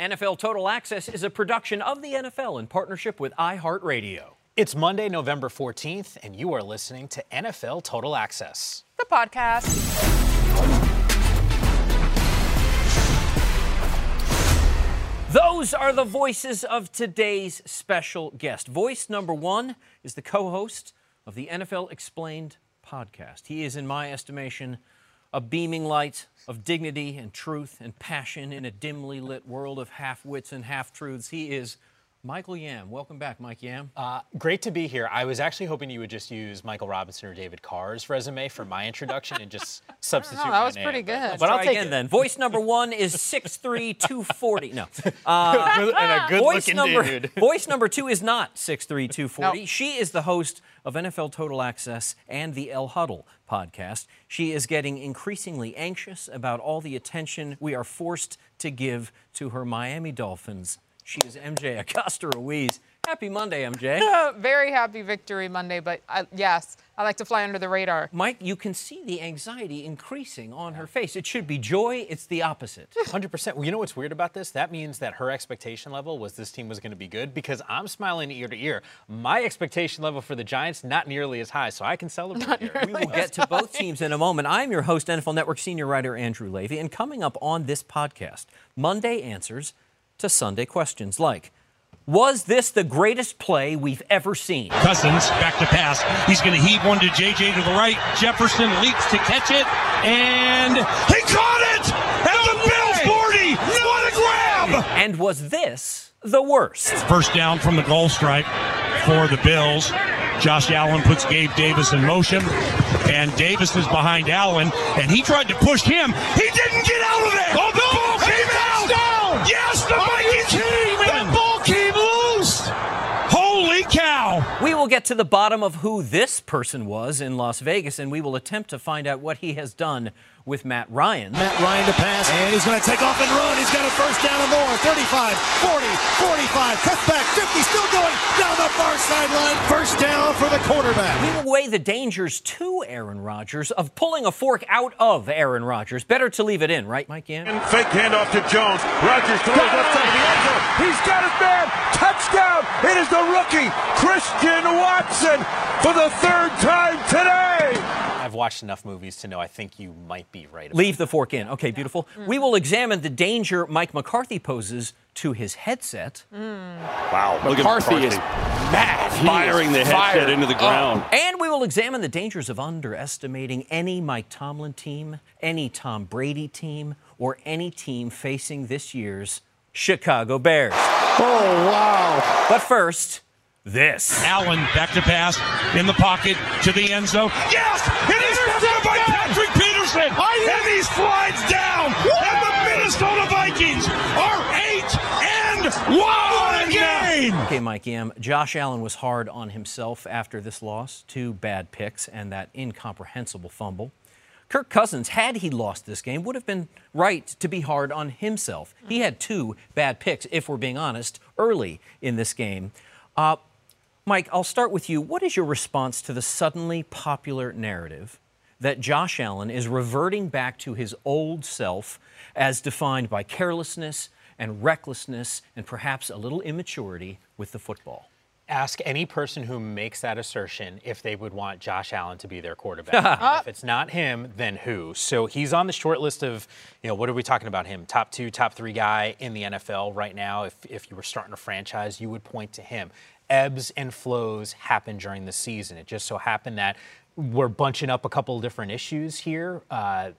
NFL Total Access is a production of the NFL in partnership with iHeartRadio. It's Monday, November 14th, and you are listening to NFL Total Access, the podcast. Those are the voices of today's special guest. Voice number one is the co host of the NFL Explained podcast. He is, in my estimation, a beaming light of dignity and truth and passion in a dimly lit world of half wits and half truths. He is Michael Yam. Welcome back, Mike Yam. Uh, great to be here. I was actually hoping you would just use Michael Robinson or David Carr's resume for my introduction and just substitute. Know, that was name. pretty good. But, but I'll take again it. then. Voice number one is six three two forty. No. Uh, and a good voice looking number, dude. voice number two is not six three two forty. She is the host of NFL Total Access and the El Huddle podcast. She is getting increasingly anxious about all the attention we are forced to give to her Miami Dolphins. She is MJ Acosta Ruiz. Happy Monday, MJ. Very happy Victory Monday, but I, yes, I like to fly under the radar. Mike, you can see the anxiety increasing on her face. It should be joy. It's the opposite. 100%. Well, you know what's weird about this? That means that her expectation level was this team was going to be good because I'm smiling ear to ear. My expectation level for the Giants, not nearly as high, so I can celebrate here. We will get to both teams in a moment. I'm your host, NFL Network senior writer Andrew Levy, and coming up on this podcast, Monday answers to Sunday questions like, was this the greatest play we've ever seen? Cousins back to pass. He's going to heave one to JJ to the right. Jefferson leaps to catch it, and he caught it at the Bills 40. What a grab! And was this the worst? First down from the goal stripe for the Bills. Josh Allen puts Gabe Davis in motion, and Davis is behind Allen, and he tried to push him. He didn't get out of there. Oh, the ball came The Vikings came. The ball came loose. Holy cow! We will get to the bottom of who this person was in Las Vegas, and we will attempt to find out what he has done with Matt Ryan. Matt Ryan to pass, and he's going to take off and run. He's got a first down and more. 35, 40, 45, cuts back, 50, still going down the far sideline. First down for the quarterback. We will weigh the dangers to Aaron Rodgers of pulling a fork out of Aaron Rodgers. Better to leave it in, right, Mike Yam? And fake handoff to Jones. Rodgers throws left side of the end zone. He's got his man. Touchdown. It is the rookie, Christian Watson, for the third time today. I've watched enough movies to know I think you might be right. Leave the fork in. Okay, beautiful. Mm-hmm. We will examine the danger Mike McCarthy poses to his headset. Mm. Wow, McCarthy, is mad. Firing the headset fired. into the ground. And we will examine the dangers of underestimating any Mike Tomlin team, any Tom Brady team, or any team facing this year's Chicago Bears. Oh, wow. But first, this. Allen back to pass in the pocket to the end zone. Yes! It is intercepted by Patrick Peterson! Davison, and he slides down. And the Minnesota Vikings are eight and one game. Okay, Mike Yam. Um, Josh Allen was hard on himself after this loss. Two bad picks and that incomprehensible fumble. Kirk Cousins, had he lost this game, would have been right to be hard on himself. He had two bad picks, if we're being honest, early in this game. Uh, Mike, I'll start with you. What is your response to the suddenly popular narrative that Josh Allen is reverting back to his old self as defined by carelessness and recklessness and perhaps a little immaturity with the football? Ask any person who makes that assertion if they would want Josh Allen to be their quarterback. if it's not him, then who? So he's on the short list of, you know, what are we talking about him? Top two, top three guy in the NFL right now. If, if you were starting a franchise, you would point to him. Ebbs and flows happen during the season. It just so happened that we're bunching up a couple of different issues here. Uh,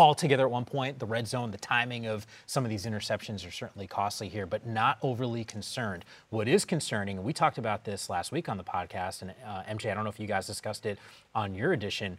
all together at one point. The red zone, the timing of some of these interceptions are certainly costly here, but not overly concerned. What is concerning, and we talked about this last week on the podcast, and uh, MJ, I don't know if you guys discussed it on your edition.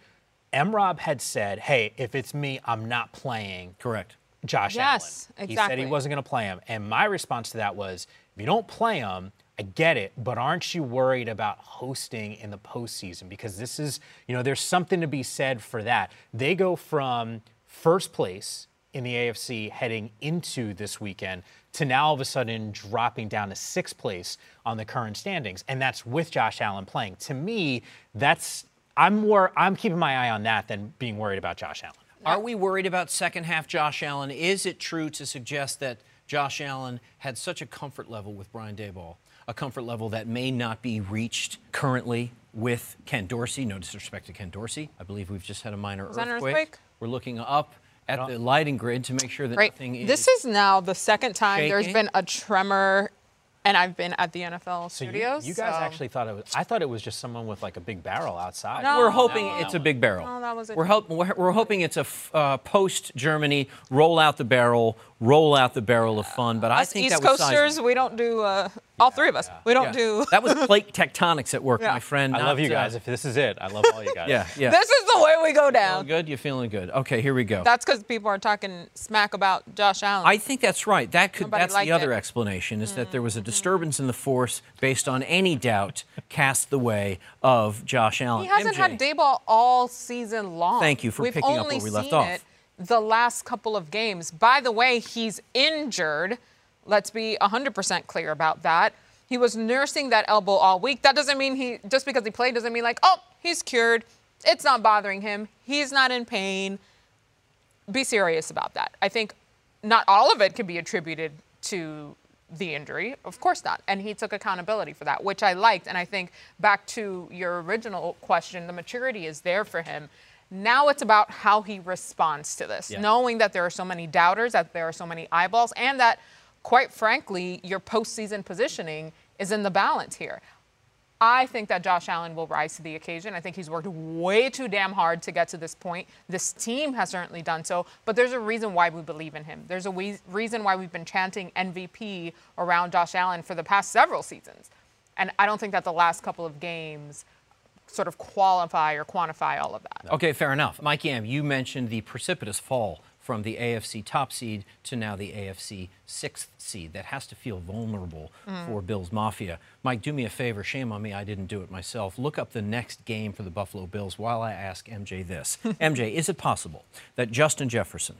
M. Rob had said, "Hey, if it's me, I'm not playing." Correct. Josh Yes, Allen. He said he wasn't going to play him, and my response to that was, "If you don't play him." I get it, but aren't you worried about hosting in the postseason? Because this is, you know, there's something to be said for that. They go from first place in the AFC heading into this weekend to now all of a sudden dropping down to sixth place on the current standings. And that's with Josh Allen playing. To me, that's I'm more I'm keeping my eye on that than being worried about Josh Allen. Are we worried about second half Josh Allen? Is it true to suggest that Josh Allen had such a comfort level with Brian Daboll, a comfort level that may not be reached currently with Ken Dorsey? No disrespect to Ken Dorsey. I believe we've just had a minor earthquake. earthquake? We're looking up at the lighting grid to make sure that Right. nothing is. This is now the second time there's been a tremor, and I've been at the NFL So you, studios. you guys so- actually thought it was I thought it was just someone with like a big barrel outside. No. We're hoping No, it's a big barrel. No, that was a- we're, help, we're, we're hoping it's a f- uh, post Germany roll out the barrel, roll out the barrel of fun. But I Us think East that was Coasters, sizable. we don't do. Uh, all three of us, we don't Yeah. do. that was plate tectonics at work, Yeah. my friend. I love you guys. uh, If this is it, I love all you guys. yeah, yeah. This is the way we go down. Feeling down. good? You're feeling good. Okay, here we go. That's because people are talking smack about Josh Allen. I think that's right. That could Nobody that's the other it. Mm-hmm. explanation is that there was a disturbance in the force based on any doubt cast the way of Josh Allen. He hasn't MJ. had Daboll all season long. Thank you for We've picking up where we left off. It the last couple of games. By the way, he's injured. Let's be 100% clear about that. He was nursing that elbow all week. That doesn't mean he just because he played doesn't mean like, "Oh, he's cured. It's not bothering him. He's not in pain." Be serious about that. I think not all of it can be attributed to the injury. Of course not. And he took accountability for that, which I liked. And I think back to your original question, the maturity is there for him. Now it's about how he responds to this, knowing that there are so many doubters, that there are so many eyeballs, and that, quite frankly, your postseason positioning is in the balance here. I think that Josh Allen will rise to the occasion. I think he's worked way too damn hard to get to this point. This team has certainly done so, but there's a reason why we believe in him. There's a we- reason why we've been chanting MVP around Josh Allen for the past several seasons. And I don't think that the last couple of games sort of qualify or quantify all of that. Okay, fair enough. Mike Yam, you mentioned the precipitous fall from the AFC top seed to now the AFC sixth seed. That has to feel vulnerable mm. for Bills Mafia. Mike, do me a favor. Shame on me, I didn't do it myself. Look up the next game for the Buffalo Bills while I ask MJ this. MJ, is it possible that Justin Jefferson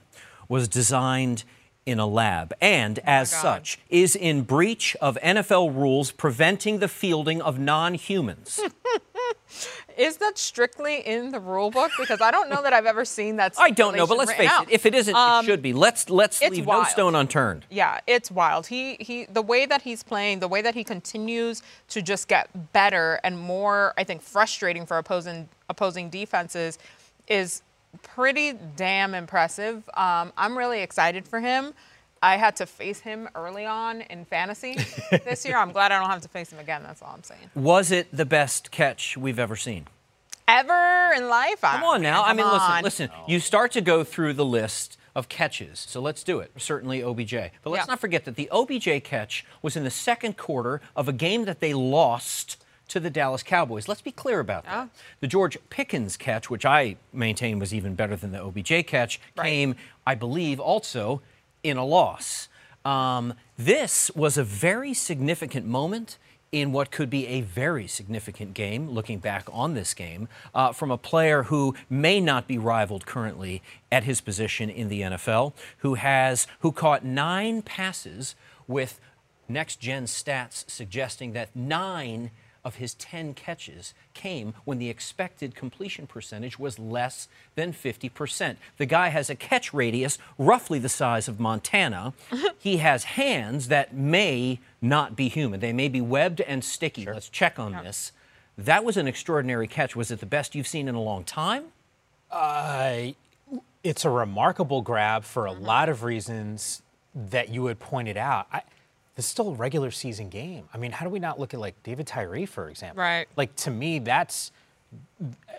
was designed in a lab and, oh as God. such, is in breach of NFL rules preventing the fielding of non humans? Is that strictly in the rule book? Because I don't know that I've ever seen that. I don't know, but let's face out. it. If it isn't, Um, it should be. Let's let's leave no stone unturned. Yeah, it's wild. He he the way that he's playing, the way that he continues to just get better and more, I think, frustrating for opposing opposing defenses is pretty damn impressive. Um, I'm really excited for him. I had to face him early on in fantasy this year. I'm glad I don't have to face him again. That's all I'm saying. Was it the best catch we've ever seen? Ever in life? Come on now. I mean, on. listen, listen. You start to go through the list of catches. So let's do it. Certainly OBJ. But let's Yeah. not forget that the OBJ catch was in the second quarter of a game that they lost to the Dallas Cowboys. Let's be clear about that. The George Pickens catch, which I maintain was even better than the OBJ catch, came, I believe, also in a loss. Um, this was a very significant moment in what could be a very significant game, looking back on this game, uh, from a player who may not be rivaled currently at his position in the NFL, who has who caught nine passes with next gen stats suggesting that nine of his 10 catches came when the expected completion percentage was less than 50%. The guy has a catch radius roughly the size of Montana. he has hands that may not be human. They may be webbed and sticky. Let's check on this. That was an extraordinary catch. Was it the best you've seen in a long time? Uh, it's a remarkable grab for a lot of reasons that you had pointed out. I, this is still a regular season game. I mean, how do we not look at like David Tyree, for example? Right. Like to me, that's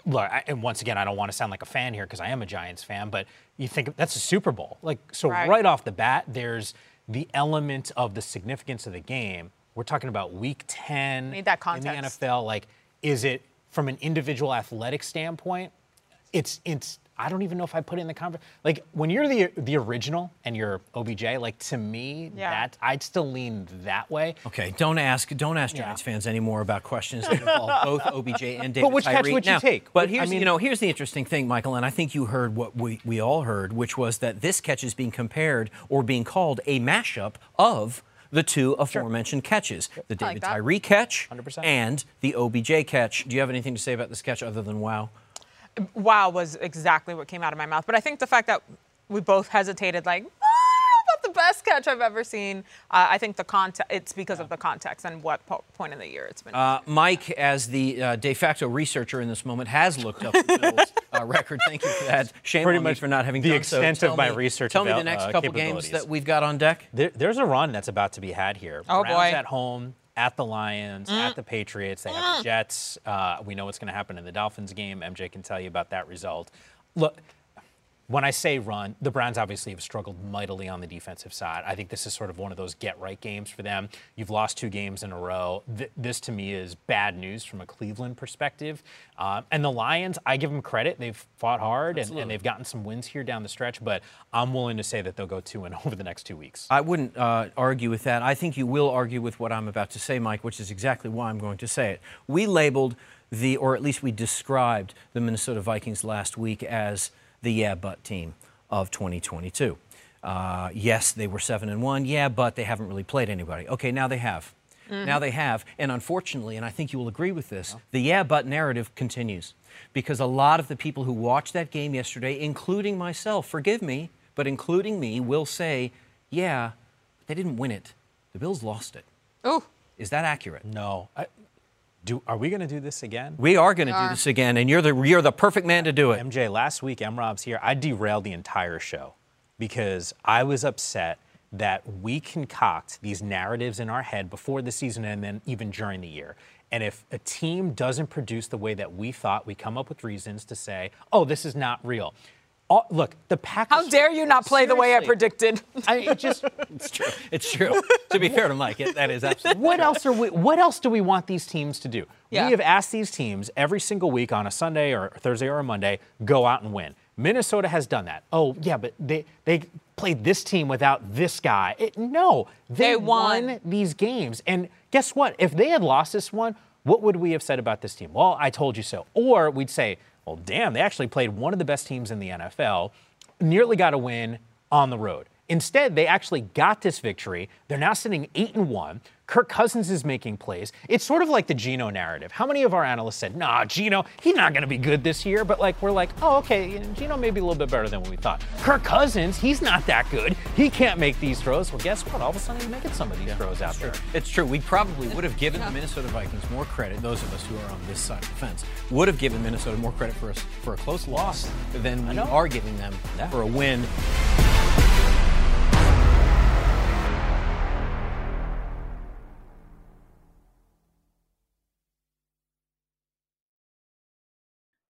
look. I, and once again, I don't want to sound like a fan here because I am a Giants fan, but you think that's a Super Bowl. Like so, Right. right off the bat, there's the element of the significance of the game. We're talking about Week 10 Need that in the. NFL. Like, is it from an individual athletic standpoint? It's it's. I don't even know if I put it in the conversation. Like when you're the the original and you're OBJ, like to me, Yeah. that I'd still lean that way. Okay, don't ask don't ask Yeah. Giants fans anymore about questions that involve both OBJ and David But which catch Tyree. would you Now, take? But I here's mean- you know here's the interesting thing, Michael, and I think you heard what we, we all heard, which was that this catch is being compared or being called a mashup of the two aforementioned catches, the I like David. Tyree catch 100%. and the OBJ catch. Do you have anything to say about this catch other than wow? Wow was exactly what came out of my mouth. But I think the fact that we both hesitated, like, "Ah, I don't know about the best catch I've ever seen. Uh, I think the context, it's because of the context and what po- point in the year it's been. Uh, Mike, as the uh, de facto researcher in this moment, has looked up the Bills uh, record. Thank you for that. Shame Pretty on me much for not having the done so. extent of Tell my me- research Tell me the next uh, couple games that we've got on deck. There, there's a run that's about to be had here. Oh, Browns boy. at home, at the Lions, at the Patriots. They have the Jets. Uh, we know what's going to happen in the Dolphins game. MJ can tell you about that result. Look, when I say run, the Browns obviously have struggled mightily on the defensive side. I think this is sort of one of those get right games for them. You've lost two games in a row. Th- this to me is bad news from a Cleveland perspective. Um, and the Lions, I give them credit. They've fought hard and, and they've gotten some wins here down the stretch, but I'm willing to say that they'll go 2 and over the next two weeks. I wouldn't uh, argue with that. I think you will argue with what I'm about to say, Mike, which is exactly why I'm going to say it. We labeled the, or at least we described the Minnesota Vikings last week as the yeah but team of 2022. Uh, yes, they were seven and one. Yeah, but they haven't really played anybody. Okay, now they have. Now they have, and unfortunately, and I think you will agree with this, the yeah but narrative continues because a lot of the people who watched that game yesterday, including myself, forgive me, but including me, will say, yeah, they didn't win it. The Bills lost it. Ooh, Is that accurate? No. I, do are we going to do this again? We are going to do this again, and you're the you're the perfect man to do it. MJ, last week, M Rob's here. I derailed the entire show because I was upset that we concoct these narratives in our head before the season and then even during the year. And if a team doesn't produce the way that we thought, we come up with reasons to say, oh, this is not real. Oh, look, the Packers. how dare you not play the way I predicted? I it just It's true. It's true. to be fair to Mike, it, that is absolutely. what else are we what else do we want these teams to do? Yeah. We have asked these teams every single week on a Sunday or Thursday or a Monday, go out and win. Minnesota has done that. Oh, yeah, but they they played this team without this guy. It, no, they, They won. these games. And guess what? If they had lost this one, what would we have said about this team? Well, I told you so. Or we'd say, well, damn, they actually played one of the best teams in the NFL, nearly got a win on the road. Instead, they actually got this victory. They're now sitting eight and one. Kirk Cousins is making plays. It's sort of like the Geno narrative. How many of our analysts said, "Nah, Geno, he's not going to be good this year"? But like, we're like, "Oh, okay, Geno may be a little bit better than what we thought." Kirk Cousins, he's not that good. He can't make these throws. Well, guess what? All of a sudden, he's making some of these throws out there. It's true. We probably would have given the Minnesota Vikings more credit. Those of us who are on this side of the fence would have given Minnesota more credit for a, for a close loss than we are giving them Yeah. for a win.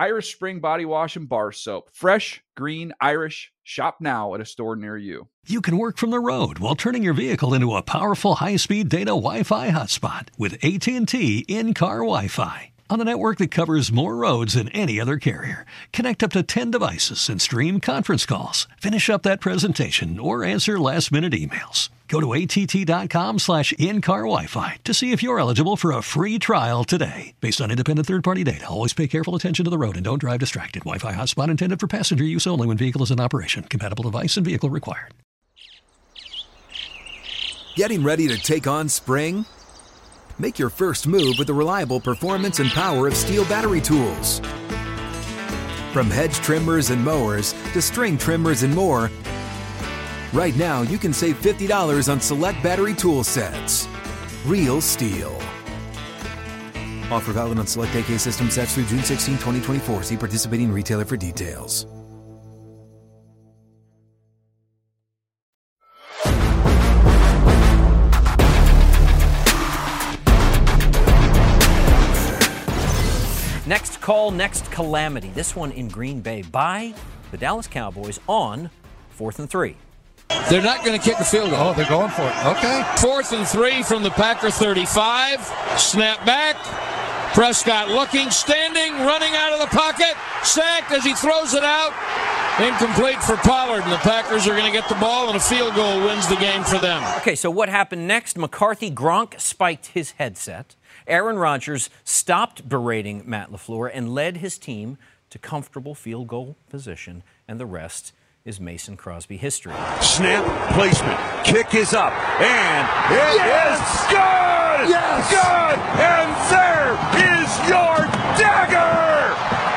Irish Spring Body Wash and Bar Soap. Fresh, green, Irish. Shop now at a store near you. You can work from the road while turning your vehicle into a powerful high-speed data Wi-Fi hotspot with AT&T in-car Wi-Fi. On a network that covers more roads than any other carrier, connect up to 10 devices and stream conference calls. Finish up that presentation or answer last-minute emails. Go to att.com slash in-car Wi-Fi to see if you're eligible for a free trial today. Based on independent third-party data, always pay careful attention to the road and don't drive distracted. Wi-Fi hotspot intended for passenger use only when vehicle is in operation. Compatible device and vehicle required. Getting ready to take on spring? Make your first move with the reliable performance and power of STIHL battery tools. From hedge trimmers and mowers to string trimmers and more, right now you can save $50 on select battery tool sets. Real STIHL. Offer valid on select AK system sets through June 16, 2024. See participating retailer for details. Next call, next calamity. This one in Green Bay by the Dallas Cowboys on fourth and three. They're not going to kick the field goal. Oh, they're going for it. Okay. Fourth and three from the Packer 35. Snap back. Prescott looking, standing, running out of the pocket. Sacked as he throws it out. Incomplete for Pollard, and the Packers are going to get the ball, and a field goal wins the game for them. Okay, so what happened next? McCarthy Gronk spiked his headset. Aaron Rodgers stopped berating Matt LaFleur and led his team to comfortable field goal position, and the rest is Mason Crosby history. Snap placement. Kick is up. And it Yes! is good! Yes! Good! And there is your dagger!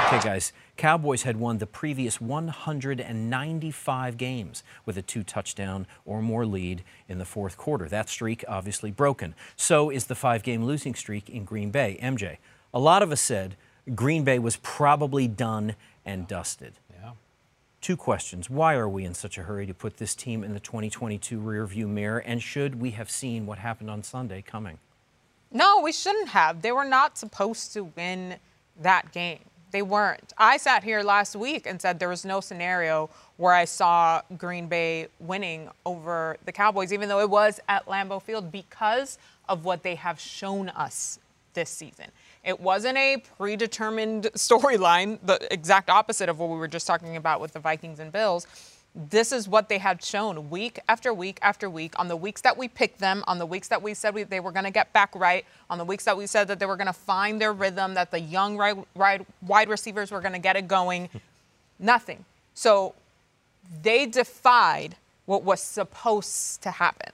Okay, guys, Cowboys had won the previous 195 games with a two touchdown or more lead in the fourth quarter. That streak obviously broken. So is the five game losing streak in Green Bay. MJ, a lot of us said Green Bay was probably done and dusted. Two questions. Why are we in such a hurry to put this team in the 2022 rearview mirror? And should we have seen what happened on Sunday coming? No, we shouldn't have. They were not supposed to win that game. They weren't. I sat here last week and said there was no scenario where I saw Green Bay winning over the Cowboys, even though it was at Lambeau Field because of what they have shown us this season. It wasn't a predetermined storyline, the exact opposite of what we were just talking about with the Vikings and Bills this is what they had shown week after week after week on the weeks that we picked them, on the weeks that we said we, they were going to get back right, on the weeks that we said that they were going to find their rhythm, that the young wide receivers were going to get it going. Nothing. So they defied what was supposed to happen.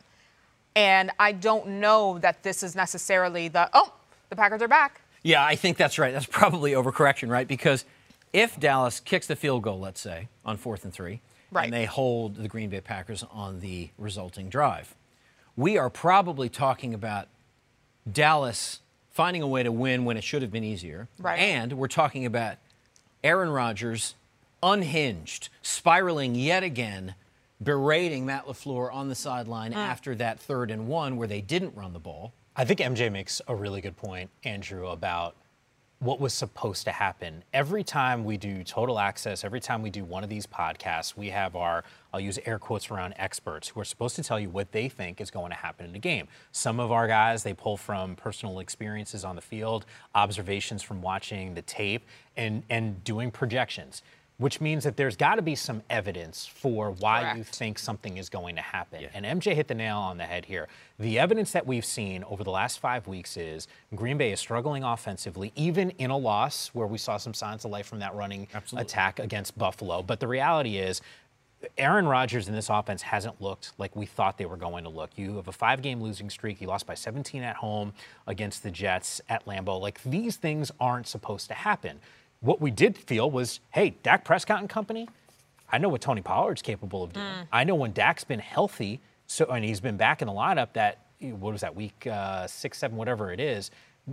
And I don't know that this is necessarily the, oh, the Packers are back. Yeah, I think that's right. That's probably overcorrection, right? Because if Dallas kicks the field goal, let's say, on fourth and three, Right. and they hold the Green Bay Packers on the resulting drive, we are probably talking about Dallas finding a way to win when it should have been easier. Right. And we're talking about Aaron Rodgers unhinged, spiraling yet again, berating Matt LaFleur on the sideline mm. after that third and one where they didn't run the ball. I think MJ makes a really good point, Andrew, about what was supposed to happen. Every time we do total access, every time we do one of these podcasts, we have our, I'll use air quotes around experts who are supposed to tell you what they think is going to happen in the game. Some of our guys, they pull from personal experiences on the field, observations from watching the tape, and, and doing projections. Which means that there's got to be some evidence for why you think something is going to happen. And MJ hit the nail on the head here. The evidence that we've seen over the last five weeks is Green Bay is struggling offensively, even in a loss where we saw some signs of life from that running attack against Buffalo. But the reality is, Aaron Rodgers in this offense hasn't looked like we thought they were going to look. You have a five game losing streak. You lost by 17 at home against the Jets at Lambeau. Like these things aren't supposed to happen. What we did feel was hey, Dak Prescott and company, I know what Tony Pollard's capable of doing. I know when Dak's been healthy, so and he's been back in the lineup that what was that week uh, six, seven, whatever it is.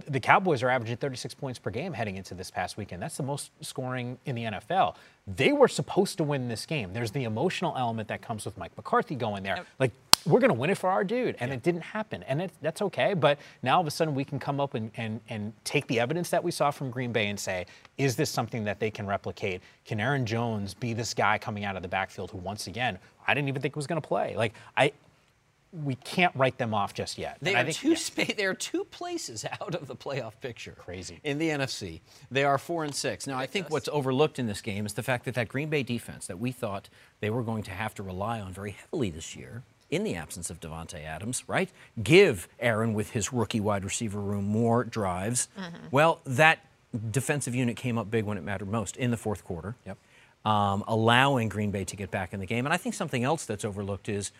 The Cowboys are averaging 36 points per game heading into this past weekend. That's the most scoring in the NFL. They were supposed to win this game. There's the emotional element that comes with Mike McCarthy going there. Like, we're going to win it for our dude. And it didn't happen. And it, that's okay. But now all of a sudden we can come up and, and, and take the evidence that we saw from Green Bay and say, is this something that they can replicate? Can Aaron Jones be this guy coming out of the backfield who, once again, I didn't even think was going to play? Like, I, we can't write them off just yet. They And are think- two spa- they are two places out of the playoff picture. Crazy. In the NFC. They are 4 and 6. Now, I think what's overlooked in this game is the fact that that Green Bay defense that we thought they were going to have to rely on very heavily this year in the absence of Davante Adams, right? Give Aaron with his rookie wide receiver room more drives. Well, that defensive unit came up big when it mattered most in the fourth quarter. Yep. Um, allowing Green Bay to get back in the game. And I think something else that's overlooked is,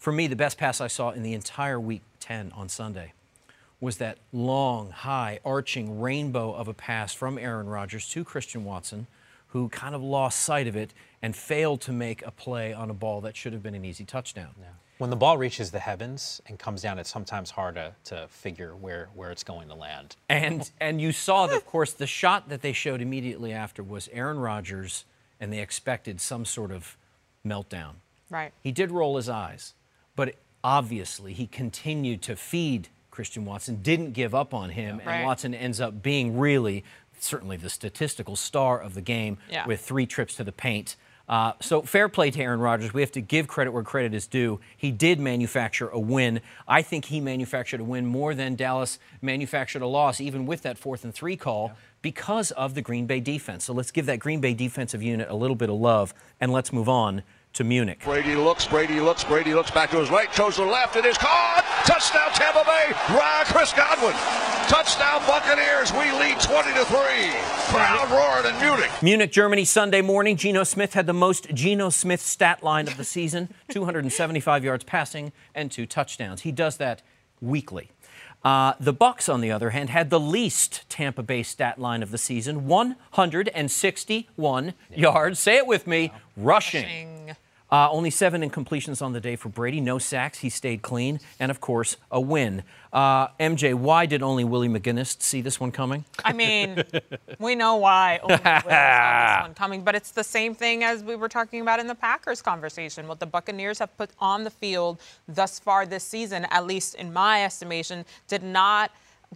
for me, the best pass I saw in the entire week 10 on Sunday was that long, high, arching rainbow of a pass from Aaron Rodgers to Christian Watson, who kind of lost sight of it and failed to make a play on a ball that should have been an easy touchdown. When the ball reaches the heavens and comes down, it's sometimes hard to, to figure where, where it's going to land. And and you saw that, of course, the shot that they showed immediately after was Aaron Rodgers, and they expected some sort of meltdown. Right. He did roll his eyes, but obviously he continued to feed Christian Watson, didn't give up on him, and. Watson ends up being really, certainly the statistical star of the game Yeah. with three trips to the paint. Uh, so fair play to Aaron Rodgers. We have to give credit where credit is due. He did manufacture a win. I think he manufactured a win more than Dallas manufactured a loss, even with that fourth and three call, because of the Green Bay defense. So let's give that Green Bay defensive unit a little bit of love, and let's move on to Munich. Brady looks, Brady looks, Brady looks back to his right, goes to the left, it is caught! Touchdown Tampa Bay! Ryan Chris Godwin! Touchdown Buccaneers! We lead 20 to 3. Crowd roaring in Munich. Munich, Germany, Sunday morning. Geno Smith had the most Geno Smith stat line of the season 275 yards passing and two touchdowns. He does that weekly. Uh, the Bucks, on the other hand, had the least Tampa Bay stat line of the season 161 yards. Say it with me rushing. Uh, only seven incompletions on the day for Brady. No sacks. He stayed clean. And, of course, a win. Uh, MJ, why did only Willie McGinest see this one coming? I mean, we know why only Willis saw this one coming, but it's the same thing as we were talking about in the Packers conversation. What the Buccaneers have put on the field thus far this season, at least in my estimation, did not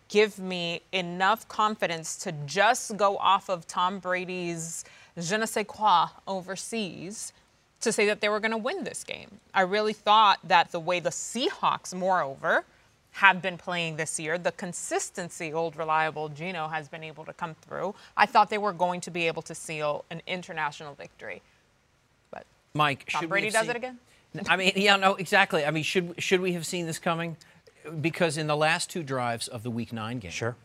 give me enough confidence to just go off of Tom Brady's je ne sais quoi overseas to say that they were going to win this game. I really thought that the way the Seahawks, moreover, have been playing this year, the consistency old reliable Geno has been able to come through. I thought they were going to be able to seal an international victory. But Mike, Tom should we Brady does seen- it again? I mean, yeah, no, exactly. I mean, should should we have seen this coming? Because in the last two drives of the Week Nine game, Sure.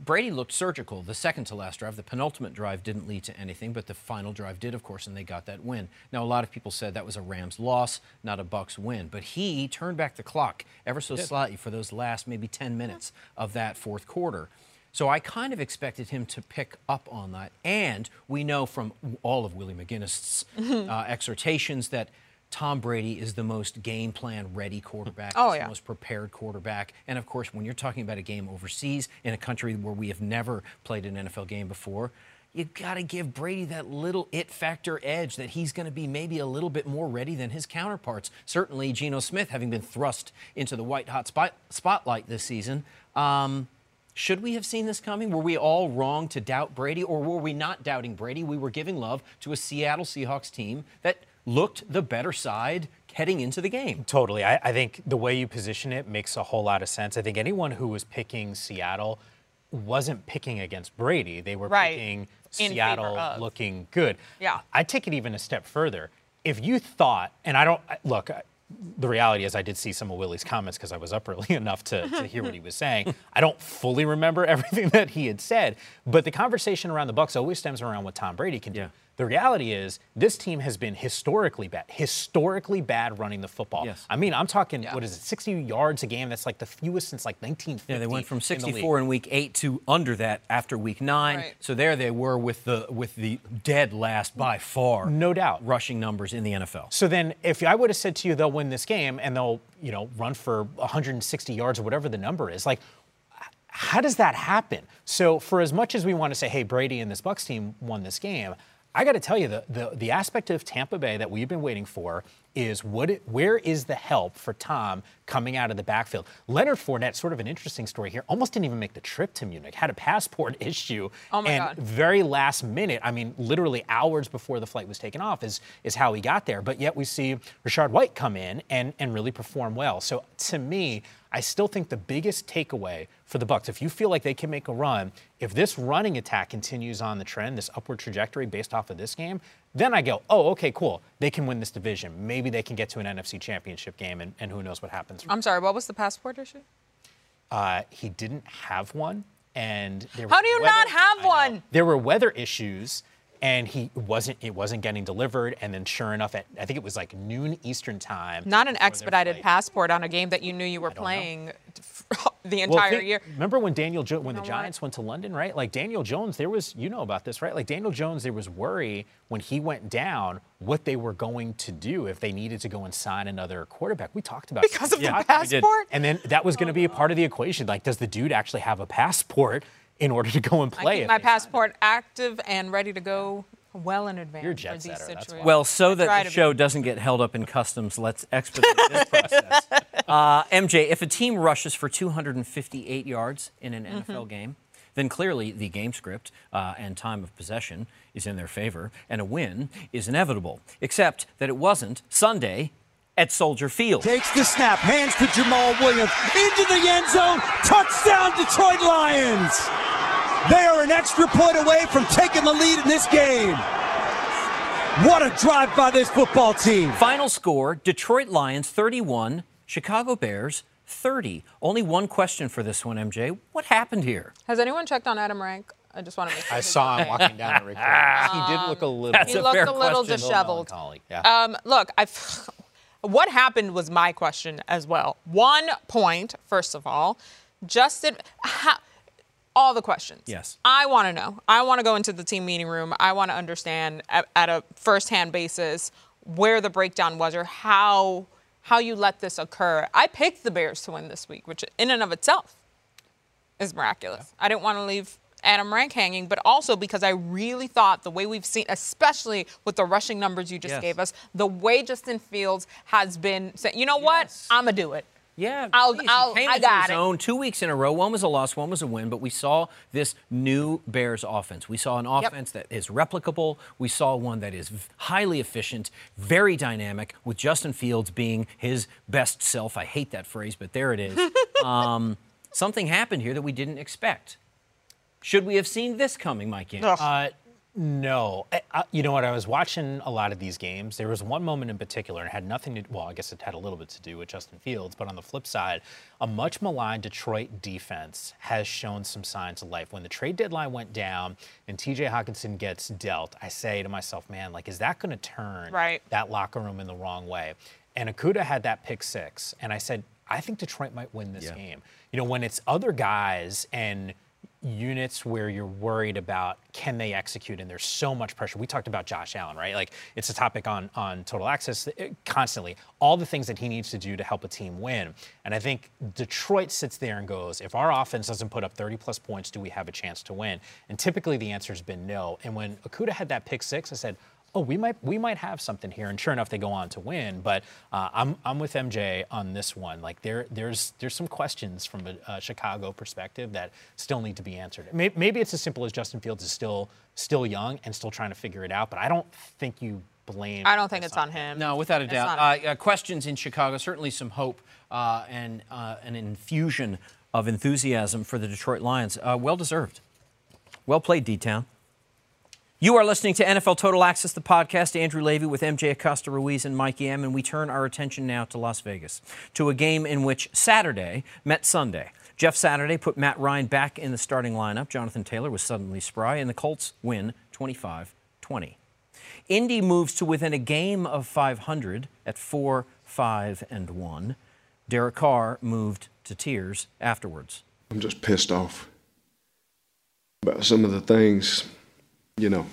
Brady looked surgical. The second to last drive, the penultimate drive, didn't lead to anything, but the final drive did, of course, and they got that win. Now, a lot of people said that was a Rams loss, not a Bucks win, but he turned back the clock ever so slightly for those last maybe 10 minutes of that fourth quarter. So I kind of expected him to pick up on that, and we know from all of Willie McGinest' uh, exhortations that. Tom Brady is the most game plan ready quarterback. Oh, yeah. the most prepared quarterback. And of course, when you're talking about a game overseas in a country where we have never played an NFL game before, you've got to give Brady that little it factor edge that he's going to be maybe a little bit more ready than his counterparts. Certainly, Geno Smith, having been thrust into the white hot spot, spotlight this season. Um, should we have seen this coming? Were we all wrong to doubt Brady, or were we not doubting Brady? We were giving love to a Seattle Seahawks team that looked the better side heading into the game. Totally. I, I think the way you position it makes a whole lot of sense. I think anyone who was picking Seattle wasn't picking against Brady. They were Right. picking In Seattle looking good. Yeah. I take it even a step further. If you thought, and I don't look, the reality is I did see some of Willie's comments because I was up early enough to, to hear what he was saying. I don't fully remember everything that he had said, but the conversation around the Bucks always stems around what Tom Brady can do. The reality is, this team has been historically bad, historically bad running the football. Yes. I mean, I'm talking, what is it, 60 yards a game? That's like the fewest since like 1950. Yeah, they went from 64 league. in week eight to under that after week nine. Right. So there they were with the with the dead last by far. No doubt. Rushing numbers in the NFL. So then, if I would have said to you they'll win this game and they'll, you know, run for 160 yards or whatever the number is, like, how does that happen? So for as much as we want to say, hey, Brady and this Bucks team won this game, I got to tell you, the, the, the aspect of Tampa Bay that we've been waiting for is what it, where is the help for Tom coming out of the backfield? Leonard Fournette, sort of an interesting story here, almost didn't even make the trip to Munich, had a passport issue. Oh my and God. very last minute, I mean, literally hours before the flight was taken off, is, is how he got there. But yet we see Rachaad White come in and, and really perform well. So to me, I still think the biggest takeaway for the Bucks, if you feel like they can make a run, if this running attack continues on the trend, this upward trajectory based off of this game, then I go, oh, okay, cool. They can win this division. Maybe they can get to an NFC championship game, and, and who knows what happens. I'm sorry, what was the passport issue? Uh, he didn't have one, and there How do you weather- not have one? there were weather issues and he wasn't it wasn't getting delivered and then sure enough at i think it was like noon eastern time Not an expedited passport on a game that you knew you were playing the Well, entire think- year. Remember when Daniel jo- when the know what? Giants went to London, right? Like Daniel Jones, there was you know about this, right? Like Daniel Jones, there was worry when he went down what they were going to do if they needed to go and sign another quarterback. We talked about Because of the Yeah, did. passport? and then that was going to oh, be a part of the equation. Like, does the dude actually have a passport in order to go and I play? keep my they sign passport active and ready to go well in advance You're a for jet these setter, that's situations. Well, so that the show be. doesn't get held up in customs, let's expedite this process. Uh, MJ, if a team rushes for 258 yards in an Mm-hmm. NFL game, then clearly the game script uh, and time of possession is in their favor, and a win is inevitable. Except that it wasn't Sunday at Soldier Field. Takes the snap, hands to Jamaal Williams into the end zone. Touchdown, Detroit Lions. They are an extra point away from taking the lead in this game. What a drive by this football team. Final score Detroit Lions 31, Chicago Bears 30. Only one question for this one, MJ. What happened here? Has anyone checked on Adam Rank? I just want to make sure. I saw him walking down the Rick He did look a little. That's He a looked a little question. disheveled. melancholy. Yeah. Um, look, I. What happened was my question as well. One point, first of all, Justin. How, all the questions. Yes. I want to know. I want to go into the team meeting room. I want to understand at, at a firsthand basis where the breakdown was or how how you let this occur. I picked the Bears to win this week, which in and of itself is miraculous. I didn't want to leave Adam Rank hanging, but also because I really thought the way we've seen, especially with the rushing numbers you just Yes. gave us, the way Justin Fields has been saying, you know what, I'm gonna do it. Yeah, I'll- I'll- came I into got his it. own two weeks in a row. One was a loss, one was a win, but we saw this new Bears offense. We saw an offense that is replicable. We saw one that is highly efficient, very dynamic, with Justin Fields being his best self. I hate that phrase, but there it is. um, something happened here that we didn't expect. Should we have seen this coming, Mike? Yam? Uh, no. I, I, you know what? I was watching a lot of these games. There was one moment in particular, and it had nothing to well, I guess it had a little bit to do with Justin Fields, but on the flip side, a much maligned Detroit defense has shown some signs of life. When the trade deadline went down and TJ Hockenson gets dealt, I say to myself, man, like, is that going to turn Right. that locker room in the wrong way? And Okudah had that pick six, and I said, I think Detroit might win this game. You know, when it's other guys and units where you're worried about can they execute and there's so much pressure. We talked about Josh Allen, right? Like it's a topic on on Total Access uh, constantly. All the things that he needs to do to help a team win. And I think Detroit sits there and goes, if our offense doesn't put up 30 plus points, do we have a chance to win? And typically the answer's been no. And when Okudah had that pick six, I said, oh, we might we might have something here. And sure enough, they go on to win. But uh, I'm I'm with MJ on this one. Like there there's there's some questions from a, a Chicago perspective that still need to be answered. Maybe, maybe it's as simple as Justin Fields is still still young and still trying to figure it out. But I don't think you blame. I don't think it's on him. No, without a It's doubt. Uh, uh, questions in Chicago, certainly some hope uh, and uh, an infusion of enthusiasm for the Detroit Lions. Uh, well deserved. Well played, D Town. You are listening to NFL Total Access, the podcast. Andrew Levy with MJ Acosta Ruiz and Mike Yam, and we turn our attention now to Las Vegas, to a game in which Saturday met Sunday. Jeff Saturday put Matt Ryan back in the starting lineup. Jonathan Taylor was suddenly spry, and the Colts win 25 20. Indy moves to within a game of 500 at 4 5 and 1. Derek Carr moved to tears afterwards. I'm just pissed off about some of the things, you know,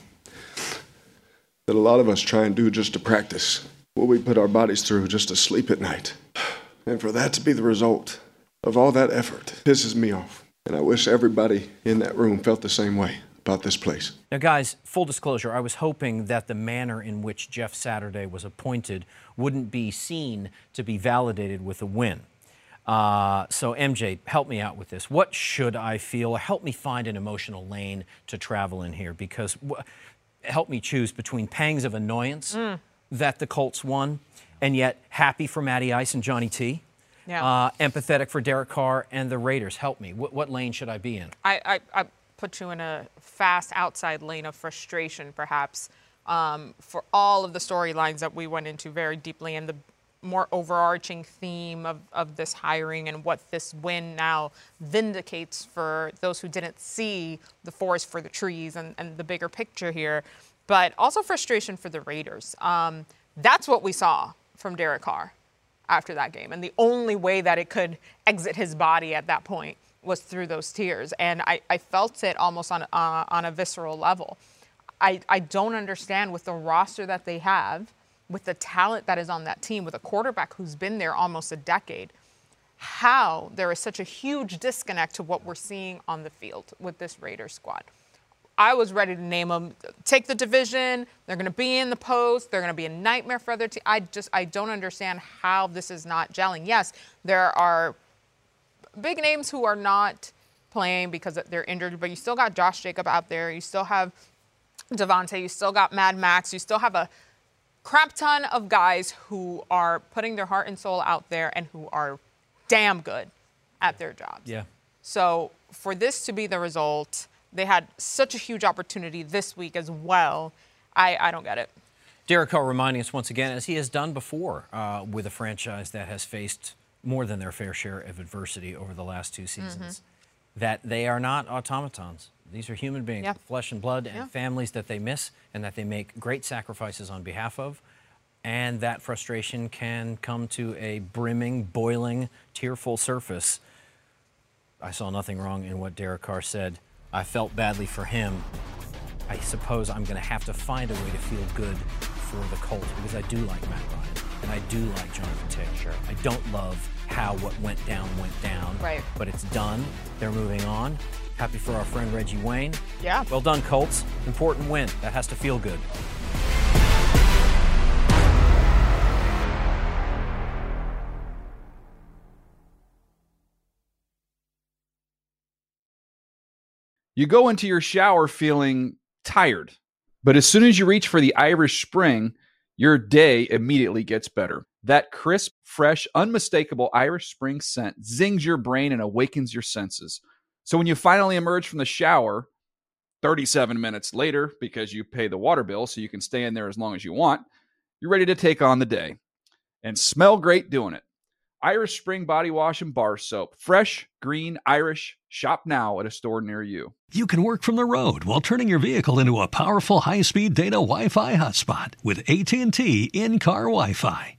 that a lot of us try and do just to practice what we put our bodies through just to sleep at night. And for that to be the result of all that effort pisses me off. And I wish everybody in that room felt the same way about this place. Now, guys, full disclosure, I was hoping that the manner in which Jeff Saturday was appointed wouldn't be seen to be validated with a win. Uh, so, MJ, help me out with this. What should I feel? Help me find an emotional lane to travel in here because help me choose between pangs of annoyance Mm. that the Colts won and yet happy for Matty Ice and Johnny T. Yeah. Uh, empathetic for Derek Carr and the Raiders. Help me. What, what lane should I be in? I, I, I put you in a fast outside lane of frustration, perhaps, um, for all of the storylines that we went into very deeply and the more overarching theme of, of this hiring and what this win now vindicates for those who didn't see the forest for the trees and, and the bigger picture here, but also frustration for the Raiders. Um, that's what we saw from Derek Carr after that game. And the only way that it could exit his body at that point was through those tears. And I, I felt it almost on, uh, on a visceral level. I, I don't understand with the roster that they have, with the talent that is on that team, with a quarterback who's been there almost a decade, how there is such a huge disconnect to what we're seeing on the field with this Raiders squad. I was ready to name them. Take the division. They're going to be in the post. They're going to be a nightmare for other teams. I just I don't understand how this is not gelling. Yes, there are big names who are not playing because they're injured, but you still got Josh Jacob out there. You still have Davante. You still got Mad Max. You still have a crap ton of guys who are putting their heart and soul out there and who are damn good at their jobs. Yeah. So for this to be the result, they had such a huge opportunity this week as well. I, I don't get it. Derek Carr reminding us once again, as he has done before uh, with a franchise that has faced more than their fair share of adversity over the last two seasons, that they are not automatons. These are human beings, Yeah. flesh and blood, and Yeah. families that they miss and that they make great sacrifices on behalf of. And that frustration can come to a brimming, boiling, tearful surface. I saw nothing wrong in what Derek Carr said. I felt badly for him. I suppose I'm going to have to find a way to feel good for the Colts because I do like Matt Ryan and I do like Jonathan Taylor. Sure. I don't love how what went down went down. Right. But it's done. They're moving on. Happy for our friend Reggie Wayne. Yeah. Well done, Colts. Important win. That has to feel good. You go into your shower feeling tired, but as soon as you reach for the Irish Spring, your day immediately gets better. That crisp, fresh, unmistakable Irish Spring scent zings your brain and awakens your senses. So when you finally emerge from the shower, 37 minutes later, because you pay the water bill so you can stay in there as long as you want, you're ready to take on the day and smell great doing it. Irish Spring Body Wash and Bar Soap. Fresh, green, Irish. Shop now at a store near you. You can work from the road while turning your vehicle into a powerful high-speed data Wi-Fi hotspot with AT&T in-car Wi-Fi.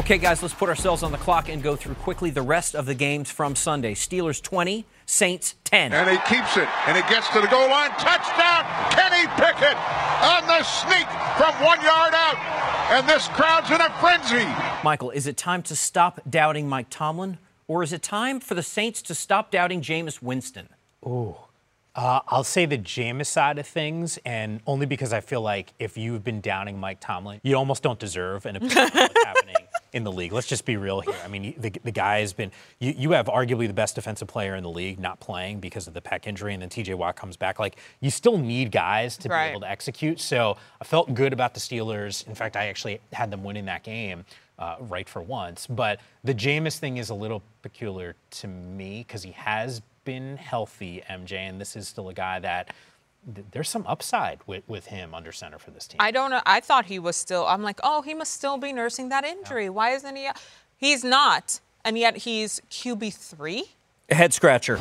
Okay, guys, let's put ourselves on the clock and go through quickly the rest of the games from Sunday. Steelers 20, Saints 10. And he keeps it, and he gets to the goal line. Touchdown, Kenny Pickett on the sneak from one yard out. And this crowd's in a frenzy. Michael, is it time to stop doubting Mike Tomlin, or is it time for the Saints to stop doubting Jameis Winston? Ooh. Uh, I'll say the Jameis side of things, and only because I feel like if you've been downing Mike Tomlin, you almost don't deserve an opinion on what's happening in the league. Let's just be real here. I mean, the, the guy has been, you, you have arguably the best defensive player in the league not playing because of the pec injury, and then TJ Watt comes back. Like, you still need guys to Right. be able to execute. So I felt good about the Steelers. In fact, I actually had them winning that game. Uh, right for once, but the Jameis thing is a little peculiar to me because he has been healthy, MJ, and this is still a guy that th- there's some upside with, with him under center for this team. I don't know. I thought he was still. I'm like, oh, he must still be nursing that injury. Why isn't he? He's not, and yet he's QB three. Head scratcher.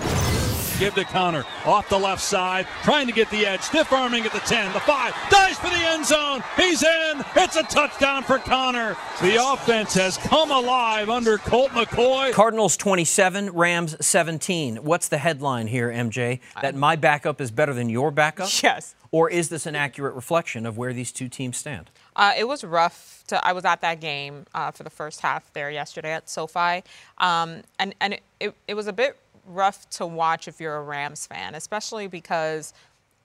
Give to Conner off the left side, trying to get the edge, stiff arming at the 10, the 5, dives for the end zone. He's in. It's a touchdown for Conner. The offense has come alive under Colt McCoy. Cardinals 27, Rams 17. What's the headline here, MJ? That my backup is better than your backup? Yes. Or is this an accurate reflection of where these two teams stand? Uh, it was rough. To, I was at that game uh, for the first half there yesterday at SoFi, um, and and it, it, it was a bit rough to watch if you're a Rams fan, especially because.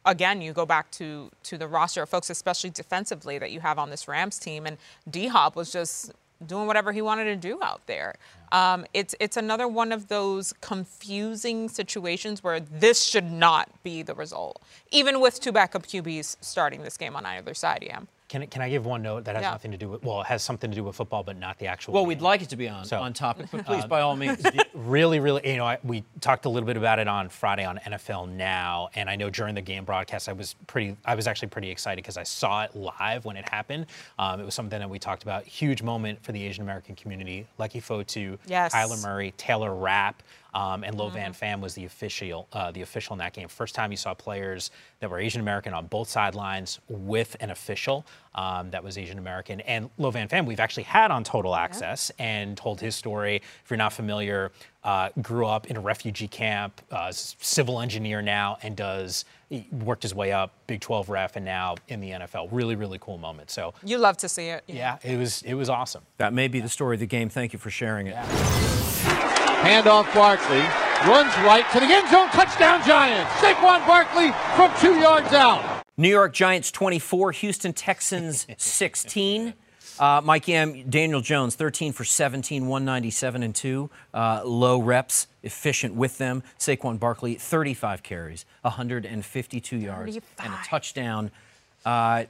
Again, you go back to to the roster of folks, especially defensively, that you have on this Rams team, and D Hop was just doing whatever he wanted to do out there. Um, it's it's another one of those confusing situations where this should not be the result, even with two backup QBs starting this game on either side. Yeah. Can, I- can I give one note that has Yeah. nothing to do with, well, it has something to do with football, but not the actual Well, game. we'd like it to be on, So- on topic, but please, Uh, by all means. really, really, you know, I, we talked a little bit about it on Friday on NFL Now, and I know during the game broadcast, I was pretty, I was actually pretty excited because I saw it live when it happened. Um, it was something that we talked about. Huge moment for the Asian American community. Leki Fotu, Yes. Kyler Murray, Taylor Rapp. Um, and Lo Van Pham was the official, uh, the official in that game. First time you saw players that were Asian American on both sidelines with an official um, that was Asian American. And Lo Van Pham, we've actually had on Total Access and told his story. If you're not familiar, uh, grew up in a refugee camp, uh, civil engineer now, and does he worked his way up, Big 12 ref, and now in the NFL. Really, really cool moment. So You love to see it. yeah, it was it was awesome. That may be the story of the game. Thank you for sharing it. Handoff Barkley. Runs right to the end zone. Touchdown Giants. Saquon Barkley from two yards out. New York Giants 24, Houston Texans 16. Uh, Mike Yam, Daniel Jones, 13 for 17, 197 and 2. Uh, low reps, efficient with them. Saquon Barkley, 35 carries, 152 yards, and a touchdown. Uh,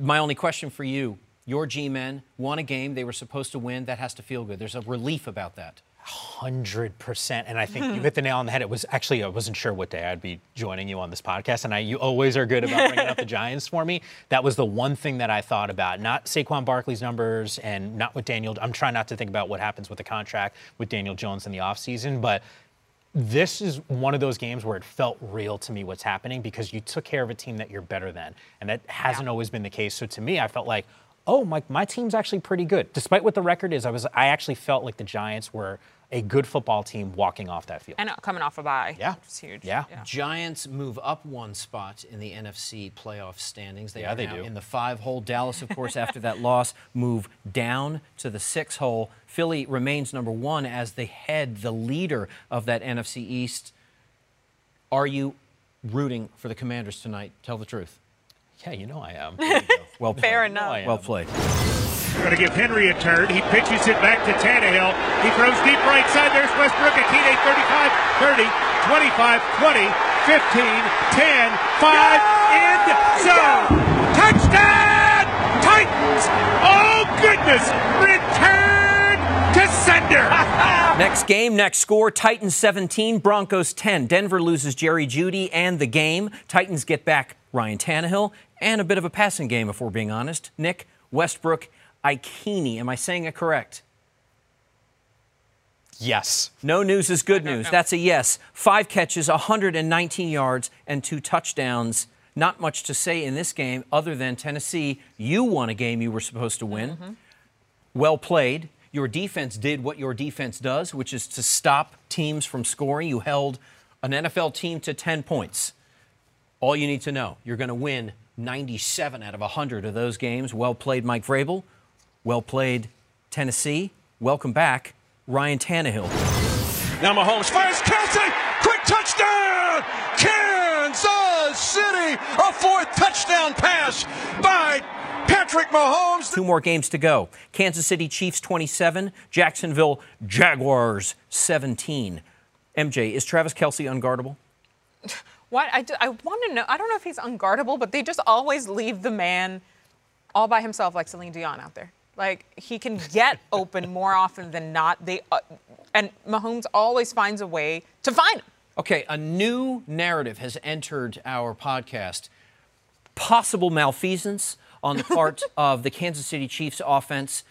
my only question for you your G men won a game they were supposed to win. That has to feel good. There's a relief about that. Hundred percent, and I think you hmm. hit the nail on the head. It was actually I wasn't sure what day I'd be joining you on this podcast, and I you always are good about bringing up the Giants for me. That was the one thing that I thought about, not Saquon Barkley's numbers, and not with Daniel. I'm trying not to think about what happens with the contract with Daniel Jones in the offseason, but this is one of those games where it felt real to me what's happening because you took care of a team that you're better than. And that hasn't always been the case. So to me, I felt like, oh, my, my team's actually pretty good. Despite what the record is, I was I actually felt like the Giants were a good football team walking off that field. And uh, coming off a bye. Yeah. It's huge. Yeah. Giants move up one spot in the NFC playoff standings. They Yeah, are they now do. in the five hole. Dallas, of course, after that loss, move down to the six hole. Philly remains number one as the head the leader of that NFC East. Are you rooting for the Commanders tonight? Tell the truth. Yeah, you know I am. Well played. Fair You know enough. Well played. We're Going to give Henry a turn. He pitches it back to Tannehill. He throws deep right side. There's Westbrook at TD 35, 30, 25, 20, 15, 10, 5, end zone. Touchdown! Titans! Oh, goodness! Return to sender! Next game, next score Titans 17, Broncos 10. Denver loses Jerry Jeudy and the game. Titans get back Ryan Tannehill and a bit of a passing game, if we're being honest. Nick Westbrook Ikhine. Am I saying it correct? Yes. No news is good news. That's a yes. Five catches, 119 yards, and two touchdowns. Not much to say in this game other than Tennessee, you won a game you were supposed to win. Well played. Your defense did what your defense does, which is to stop teams from scoring. You held an NFL team to 10 points. All you need to know, you're going to win 97 out of 100 of those games. Well played, Mike Vrabel. Well played, Tennessee. Welcome back, Ryan Tannehill. Now Mahomes fires Kelce. Quick touchdown! Kansas City! a fourth touchdown pass by Patrick Mahomes. Two more games to go. Kansas City Chiefs 27, Jacksonville Jaguars 17. MJ, is Travis Kelce unguardable? What I, I want to know. I don't know if he's unguardable, but they just always leave the man all by himself, like Celine Dion out there. Like he can get open more often than not. They uh, and Mahomes always finds a way to find him. Okay, a new narrative has entered our podcast. Possible malfeasance on the part of the Kansas City Chiefs offense.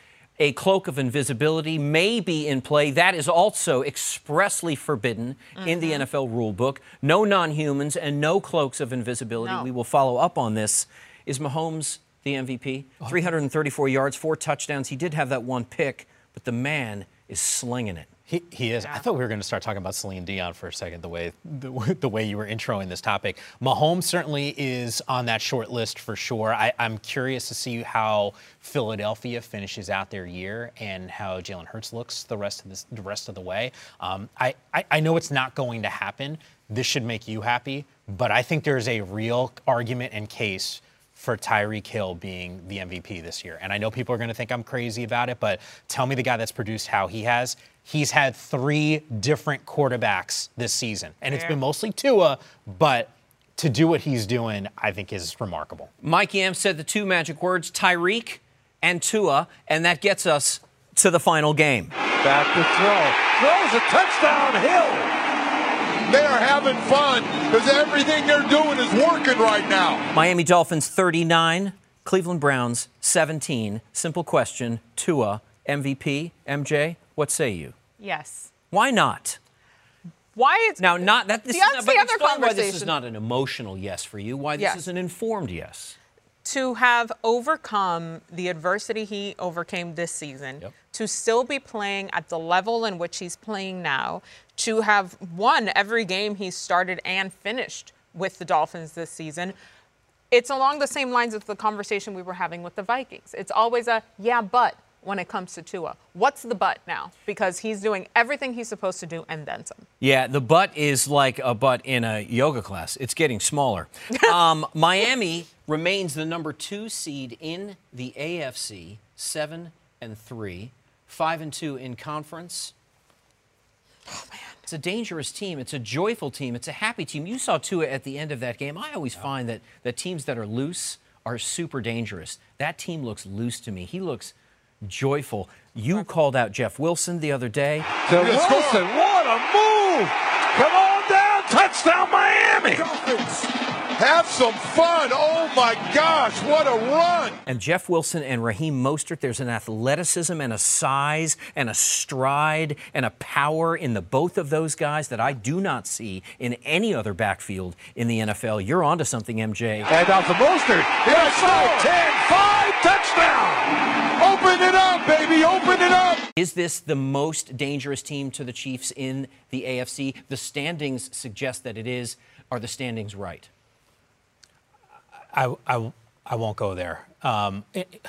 A cloak of invisibility may be in play. That is also expressly forbidden in the mm-hmm. NFL rule book. No non humans and no cloaks of invisibility. No. We will follow up on this. Is Mahomes the MVP? 334 yards, four touchdowns. He did have that one pick, but the man is slinging it. He, he is. I thought we were going to start talking about Celine Dion for a second. The way the, the way you were introing this topic, Mahomes certainly is on that short list for sure. I, I'm curious to see how Philadelphia finishes out their year and how Jalen Hurts looks the rest of this, the rest of the way. Um, I, I I know it's not going to happen. This should make you happy, but I think there's a real argument and case for Tyreek Hill being the MVP this year. And I know people are going to think I'm crazy about it, but tell me the guy that's produced how he has. He's had three different quarterbacks this season, and it's been mostly Tua, but to do what he's doing, I think is remarkable. Mike Yam said the two magic words Tyreek and Tua, and that gets us to the final game. Back to throw. Throws a touchdown, Hill. They are having fun because everything they're doing is working right now. Miami Dolphins 39, Cleveland Browns 17. Simple question Tua, MVP, MJ, what say you? Yes. Why not? Why it's Now, not that this See, is not, the other explain why this is not an emotional yes for you, why this Yes. is an informed yes. to have overcome the adversity he overcame this season, to still be playing at the level in which he's playing now, to have won every game he started and finished with the Dolphins this season. It's along the same lines of the conversation we were having with the Vikings. It's always a yeah, but when it comes to Tua. What's the but now? Because he's doing everything he's supposed to do and then some. Yeah, the butt is like a butt in a yoga class. It's getting smaller. um, Miami remains the number two seed in the AFC, seven and three, five and two in conference. Oh man, it's a dangerous team. It's a joyful team. It's a happy team. You saw Tua at the end of that game. I always find that that teams that are loose are super dangerous. That team looks loose to me. He looks joyful. You called out Jeff Wilson the other day. To Wilson, what a move! Come on down, touchdown Miami! Have some fun! Oh my gosh, what a run! And Jeff Wilson and Raheem Mostert, there's an athleticism and a size and a stride and a power in the both of those guys that I do not see in any other backfield in the NFL. You're onto something, MJ. And out to Mostert. Yes, sir. 10, 5, touchdown! Open it up, baby, open it up! Is this the most dangerous team to the Chiefs in the AFC? The standings suggest that it is. Are the standings right? I, I, I won't go there. Um, it-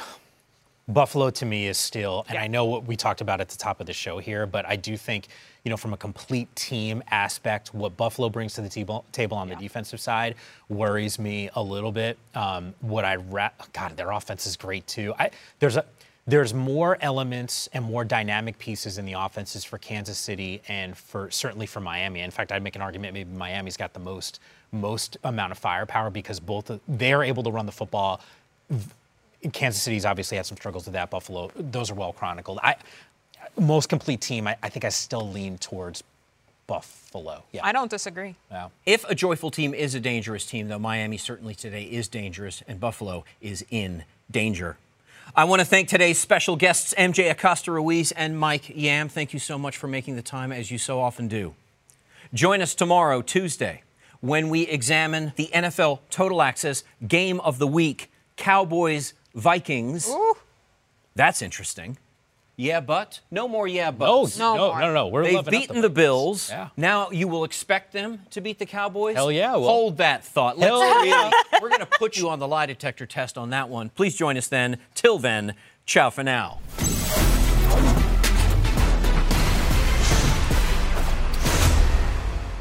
Buffalo to me is still, and I know what we talked about at the top of the show here, but I do think, you know, from a complete team aspect, what Buffalo brings to the table, table on the defensive side worries me a little bit. Um, what I ra- God, their offense is great too. I there's a there's more elements and more dynamic pieces in the offenses for Kansas City and for certainly for Miami. In fact, I'd make an argument maybe Miami's got the most most amount of firepower because both they're able to run the football. Kansas City's obviously had some struggles with that. Buffalo, those are well chronicled. I most complete team. I, I think I still lean towards Buffalo. Yeah. I don't disagree. Yeah. If a joyful team is a dangerous team, though, Miami certainly today is dangerous, and Buffalo is in danger. I want to thank today's special guests, MJ Acosta Ruiz and Mike Yam. Thank you so much for making the time, as you so often do. Join us tomorrow, Tuesday, when we examine the NFL Total Access Game of the Week Cowboys Vikings. That's interesting. Yeah, but no more yeah, buts. No, no, no, no. We're They've loving up beaten the the Bills. Yeah. Now you will expect them to beat the Cowboys. Hell yeah, well- Hold that thought. Let's Hell really, yeah. we're going to put you on the lie detector test on that one. Please join us then. Till then, ciao for now.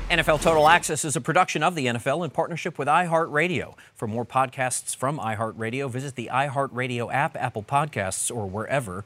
NFL Total Access is a production of the NFL in partnership with iHeartRadio. For more podcasts from iHeartRadio, visit the iHeartRadio app, Apple Podcasts, or wherever